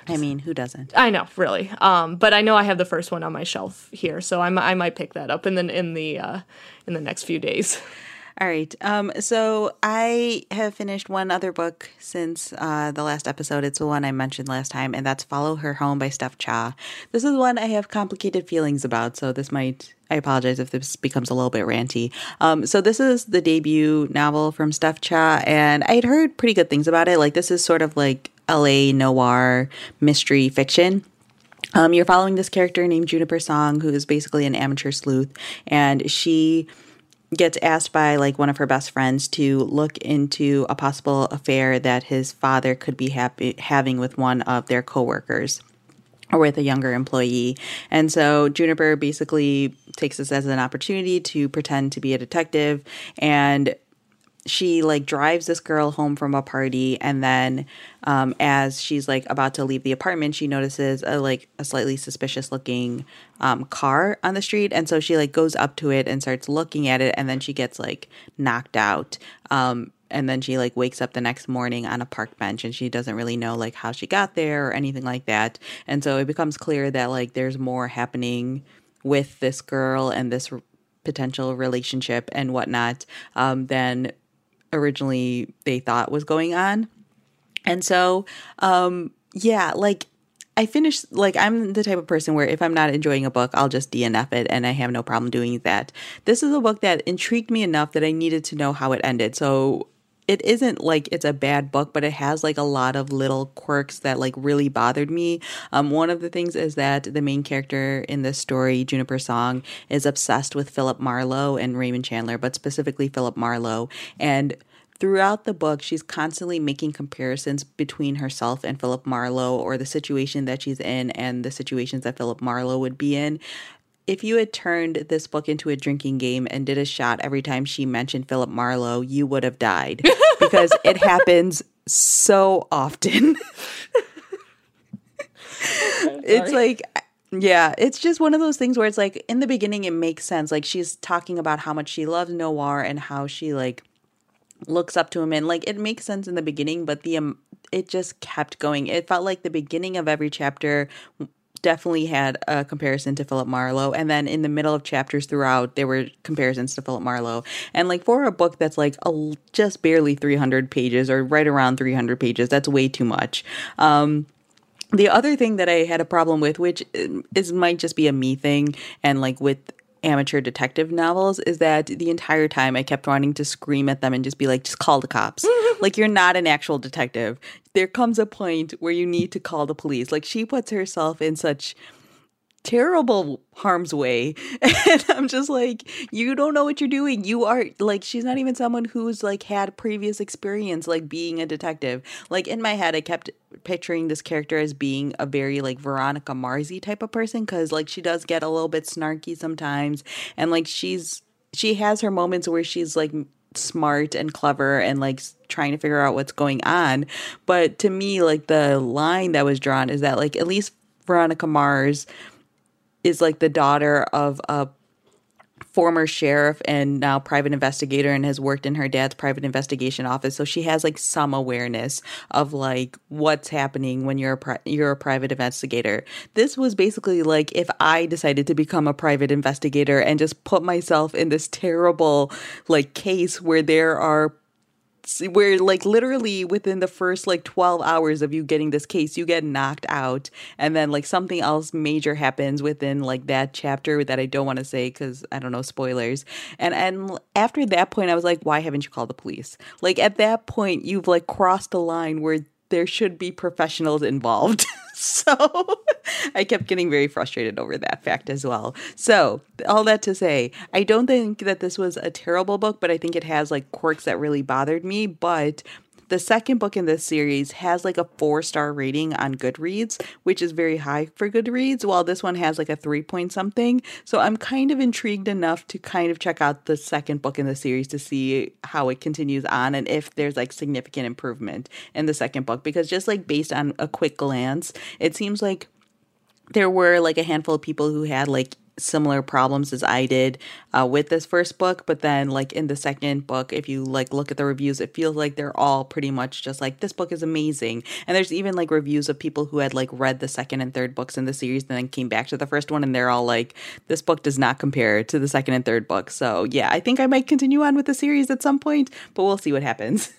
I mean, who doesn't? I know, really. Um, but I know I have the first one on my shelf here, so I, I might pick that up in the in the uh, in the next few days. [laughs] All right. Um, so I have finished one other book since uh, the last episode. It's the one I mentioned last time, and that's Follow Her Home by Steph Cha. This is one I have complicated feelings about, so this might, I apologize if this becomes a little bit ranty. Um, so this is the debut novel from Steph Cha, and I had heard pretty good things about it. Like, this is sort of like LA noir mystery fiction. Um, you're following this character named Juniper Song, who is basically an amateur sleuth, and she gets asked by like one of her best friends to look into a possible affair that his father could be happy, having with one of their coworkers or with a younger employee. And so Juniper basically takes this as an opportunity to pretend to be a detective and she like drives this girl home from a party and then um, as she's like about to leave the apartment she notices a like a slightly suspicious looking um, car on the street and so she like goes up to it and starts looking at it and then she gets like knocked out um, and then she like wakes up the next morning on a park bench and she doesn't really know like how she got there or anything like that. And so it becomes clear that like there's more happening with this girl and this potential relationship and whatnot um, than originally they thought was going on. And so, um, yeah, like I finished, like, I'm the type of person where if I'm not enjoying a book, I'll just DNF it, and I have no problem doing that. This is a book that intrigued me enough that I needed to know how it ended. So it isn't like it's a bad book, but it has like a lot of little quirks that like really bothered me. Um, one of the things is that the main character in this story, Juniper Song, is obsessed with Philip Marlowe and Raymond Chandler, but specifically Philip Marlowe. And throughout the book, she's constantly making comparisons between herself and Philip Marlowe or the situation that she's in and the situations that Philip Marlowe would be in if you had turned this book into a drinking game and did a shot every time she mentioned Philip Marlowe, you would have died [laughs] because it happens so often. [laughs] it's like yeah, it's just one of those things where it's like in the beginning it makes sense. Like she's talking about how much she loves noir and how she like looks up to him and like it makes sense in the beginning, but the um, it just kept going. It felt like the beginning of every chapter definitely had a comparison to Philip Marlowe. And then in the middle of chapters throughout, there were comparisons to Philip Marlowe. And like for a book that's like a, just barely 300 pages or right around 300 pages, that's way too much. Um, the other thing that I had a problem with, which is might just be a me thing, and like with amateur detective novels is that the entire time I kept wanting to scream at them and just be like, just call the cops. [laughs] like, you're not an actual detective. There comes a point where you need to call the police. Like, she puts herself in such terrible harm's way. [laughs] And i'm just like you don't know what you're doing. You are like she's not even someone who's like had previous experience like being a detective. Like in my head i kept picturing this character as being a very like veronica marsy type of person because like she does get a little bit snarky sometimes. And like she's she has her moments where she's like smart and clever and like trying to figure out what's going on. But to me like the line that was drawn is that like at least veronica mars is like the daughter of a former sheriff and now private investigator and has worked in her dad's private investigation office. So she has like some awareness of like what's happening when you're a pri- you're a private investigator. This was basically like if i decided to become a private investigator and just put myself in this terrible like case where there are where like literally within the first like 12 hours of you getting this case you get knocked out and then like something else major happens within like that chapter that I don't want to say cuz I don't know spoilers. And and after that point I was like why haven't you called the police? Like at that point you've like crossed the line where there should be professionals involved. [laughs] so I kept getting very frustrated over that fact as well. So, all that to say, I don't think that this was a terrible book, but I think it has like quirks that really bothered me. But the second book in this series has like a four star rating on Goodreads, which is very high for Goodreads, while this one has like a three point something. So I'm kind of intrigued enough to kind of check out the second book in the series to see how it continues on and if there's like significant improvement in the second book. Because just like based on a quick glance, it seems like there were like a handful of people who had like similar problems as I did uh, with this first book, but then like in the second book, if you like look at the reviews, it feels like they're all pretty much just like this book is amazing. And there's even like reviews of people who had like read the second and third books in the series and then came back to the first one, and they're all like, this book does not compare to the second and third book. So yeah, I think I might continue on with the series at some point, but we'll see what happens.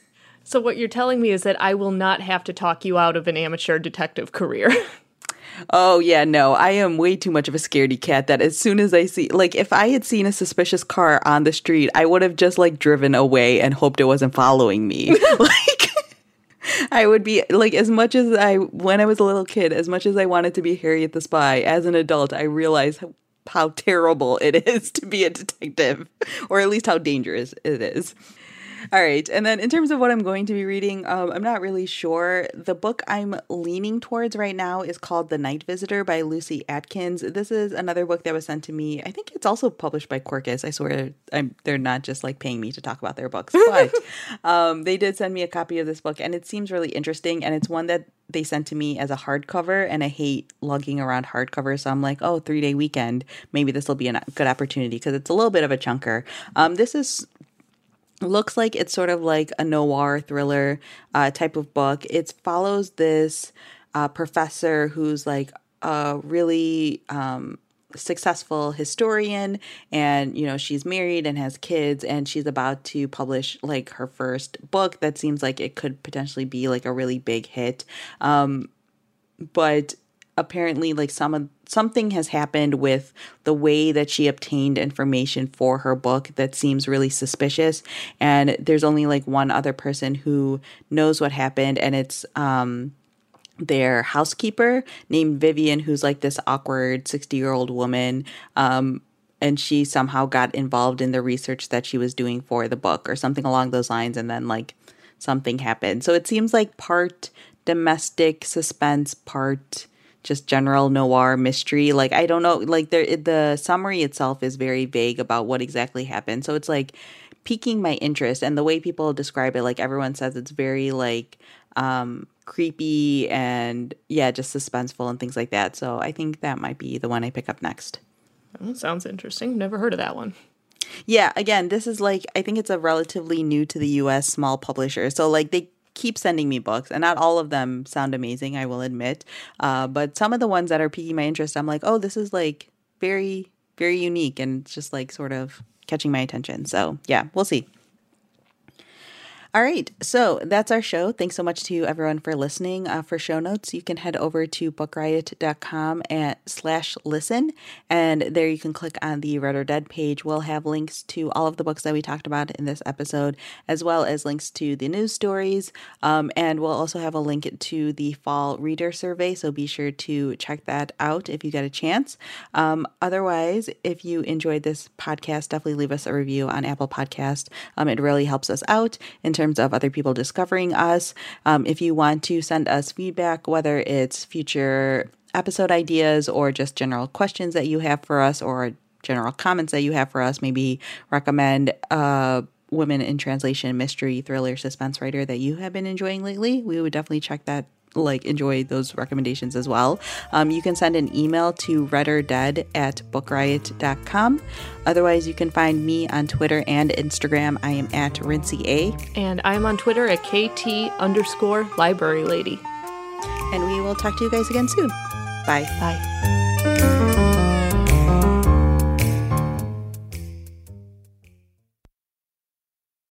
So what you're telling me is that I will not have to talk you out of an amateur detective career. [laughs] Oh yeah, no, I am way too much of a scaredy cat that as soon as I see like if I had seen a suspicious car on the street, I would have just like driven away and hoped it wasn't following me. [laughs] like I would be like as much as I when I was a little kid, as much as I wanted to be Harriet the Spy, as an adult, I realize how, how terrible it is [laughs] to be a detective, or at least how dangerous it is. All right. And then in terms of what I'm going to be reading, um, I'm not really sure. The book I'm leaning towards right now is called The Night Visitor by Lucy Atkins. This is another book that was sent to me. I think it's also published by Quercus. I swear I'm, they're not just like paying me to talk about their books, [laughs] but um, they did send me a copy of this book and it seems really interesting. And it's one that they sent to me as a hardcover and I hate lugging around hardcovers. So I'm like, oh, three day weekend. Maybe this will be a good opportunity because it's a little bit of a chunker. Um, this is looks like it's sort of like a noir thriller uh, type of book. It follows this uh, professor who's like a really um, successful historian and you know she's married and has kids and she's about to publish like her first book that seems like it could potentially be like a really big hit um, but apparently like some something has happened with the way that she obtained information for her book that seems really suspicious. And there's only like one other person who knows what happened and it's um their housekeeper named Vivian who's like this awkward 60 year old woman um and she somehow got involved in the research that she was doing for the book or something along those lines and then like something happened. So it seems like part domestic suspense part just general noir mystery. Like I don't know, like the the summary itself is very vague about what exactly happened. So it's like piquing my interest and the way people describe it like everyone says it's very like um creepy and yeah, just suspenseful and things like that. So I think that might be the one I pick up next. That sounds interesting. Never heard of that one. Yeah, again, this is like I think it's a relatively new to the US small publisher. So like they keep sending me books, and not all of them sound amazing, I will admit. Uh, but some of the ones that are piquing my interest, I'm like, oh, this is like very, very unique and just like sort of catching my attention. So yeah, we'll see. All right, so that's our show. Thanks so much to everyone for listening. Uh, for show notes, you can head over to bookriot.com at slash listen, and there you can click on the Read or Dead page. We'll have links to all of the books that we talked about in this episode, as well as links to the news stories, um, and we'll also have a link to the fall reader survey, so be sure to check that out if you get a chance. Um, otherwise, if you enjoyed this podcast, definitely leave us a review on Apple Podcast. Um, it really helps us out in terms terms of other people discovering us. Um, if you want to send us feedback, whether it's future episode ideas or just general questions that you have for us or general comments that you have for us, maybe recommend a women in translation mystery thriller suspense writer that you have been enjoying lately, we would definitely check that like enjoy those recommendations as well. Um, you can send an email to readordead at bookriot.com. Otherwise, you can find me on Twitter and Instagram. I am at Rincey A. And I'm on Twitter at KT underscore library lady. And we will talk to you guys again soon. Bye. Bye.